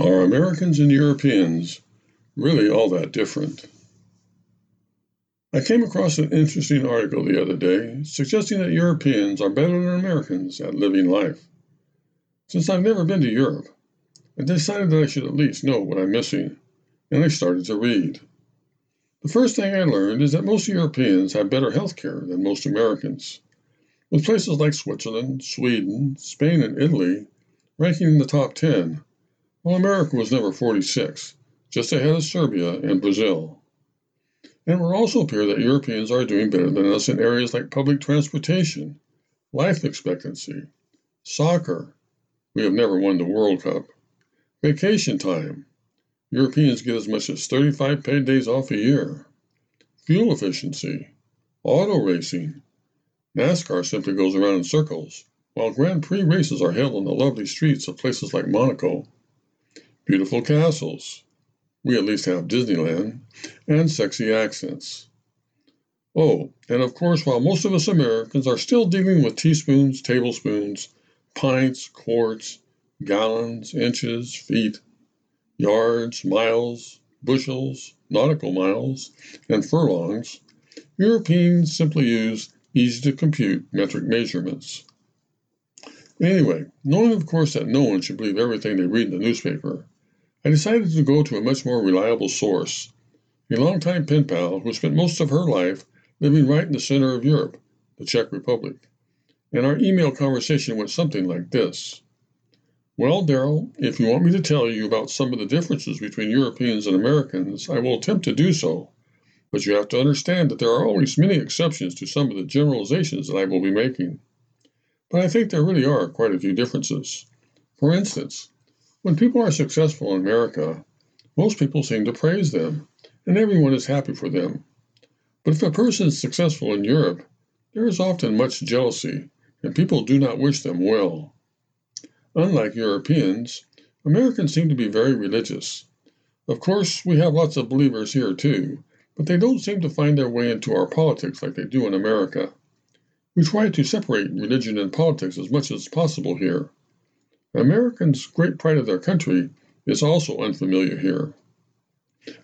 Are Americans and Europeans really all that different? I came across an interesting article the other day suggesting that Europeans are better than Americans at living life. Since I've never been to Europe, I decided that I should at least know what I'm missing, and I started to read. The first thing I learned is that most Europeans have better health care than most Americans, with places like Switzerland, Sweden, Spain, and Italy ranking in the top 10 while America was number 46, just ahead of Serbia and Brazil. And will also appear that Europeans are doing better than us in areas like public transportation, life expectancy, soccer. We have never won the World Cup. Vacation time. Europeans get as much as 35 paid days off a year. Fuel efficiency. Auto racing. NASCAR simply goes around in circles, while Grand Prix races are held on the lovely streets of places like Monaco beautiful castles. We at least have Disneyland, and sexy accents. Oh, and of course, while most of us Americans are still dealing with teaspoons, tablespoons, pints, quarts, gallons, inches, feet, yards, miles, bushels, nautical miles, and furlongs, Europeans simply use easy to compute metric measurements. Anyway, knowing of course that no one should believe everything they read in the newspaper, I decided to go to a much more reliable source, a longtime pen pal who spent most of her life living right in the center of Europe, the Czech Republic. And our email conversation went something like this Well, Daryl, if you want me to tell you about some of the differences between Europeans and Americans, I will attempt to do so. But you have to understand that there are always many exceptions to some of the generalizations that I will be making. But I think there really are quite a few differences. For instance, when people are successful in America, most people seem to praise them, and everyone is happy for them. But if a person is successful in Europe, there is often much jealousy, and people do not wish them well. Unlike Europeans, Americans seem to be very religious. Of course, we have lots of believers here too, but they don't seem to find their way into our politics like they do in America. We try to separate religion and politics as much as possible here. Americans' great pride of their country is also unfamiliar here.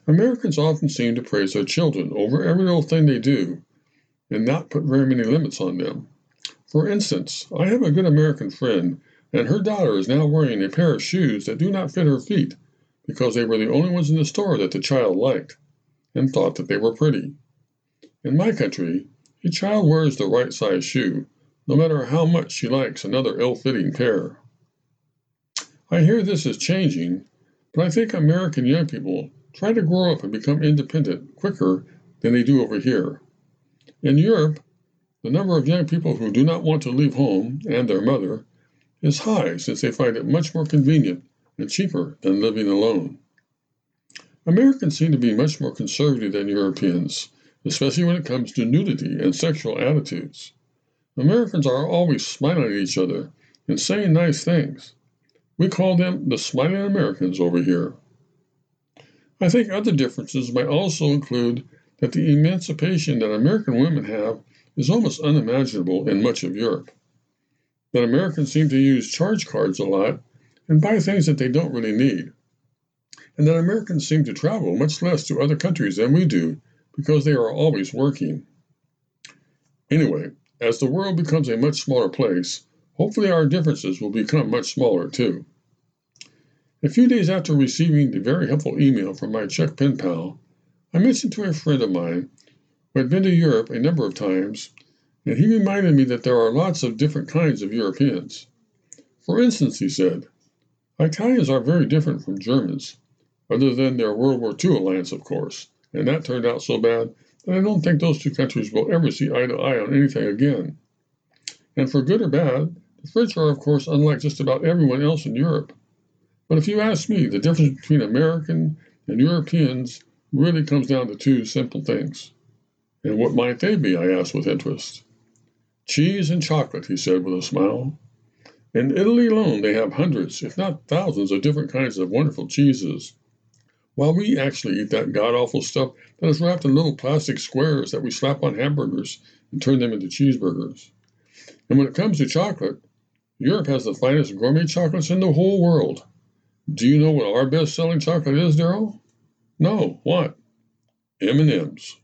Americans often seem to praise their children over every little thing they do and not put very many limits on them. For instance, I have a good American friend, and her daughter is now wearing a pair of shoes that do not fit her feet because they were the only ones in the store that the child liked and thought that they were pretty. In my country, a child wears the right size shoe, no matter how much she likes another ill fitting pair. I hear this is changing, but I think American young people try to grow up and become independent quicker than they do over here. In Europe, the number of young people who do not want to leave home and their mother is high since they find it much more convenient and cheaper than living alone. Americans seem to be much more conservative than Europeans, especially when it comes to nudity and sexual attitudes. Americans are always smiling at each other and saying nice things. We call them the smiling Americans over here. I think other differences might also include that the emancipation that American women have is almost unimaginable in much of Europe. That Americans seem to use charge cards a lot and buy things that they don't really need. And that Americans seem to travel much less to other countries than we do because they are always working. Anyway, as the world becomes a much smaller place, Hopefully, our differences will become much smaller too. A few days after receiving the very helpful email from my Czech pen pal, I mentioned to a friend of mine who had been to Europe a number of times, and he reminded me that there are lots of different kinds of Europeans. For instance, he said, Italians are very different from Germans, other than their World War II alliance, of course, and that turned out so bad that I don't think those two countries will ever see eye to eye on anything again. And for good or bad, the French are, of course, unlike just about everyone else in Europe. But if you ask me, the difference between American and Europeans really comes down to two simple things. And what might they be? I asked with interest. Cheese and chocolate, he said with a smile. In Italy alone, they have hundreds, if not thousands, of different kinds of wonderful cheeses. While we actually eat that god awful stuff that is wrapped in little plastic squares that we slap on hamburgers and turn them into cheeseburgers. And when it comes to chocolate, Europe has the finest gourmet chocolates in the whole world. Do you know what our best-selling chocolate is, Daryl? No, what? M&M's.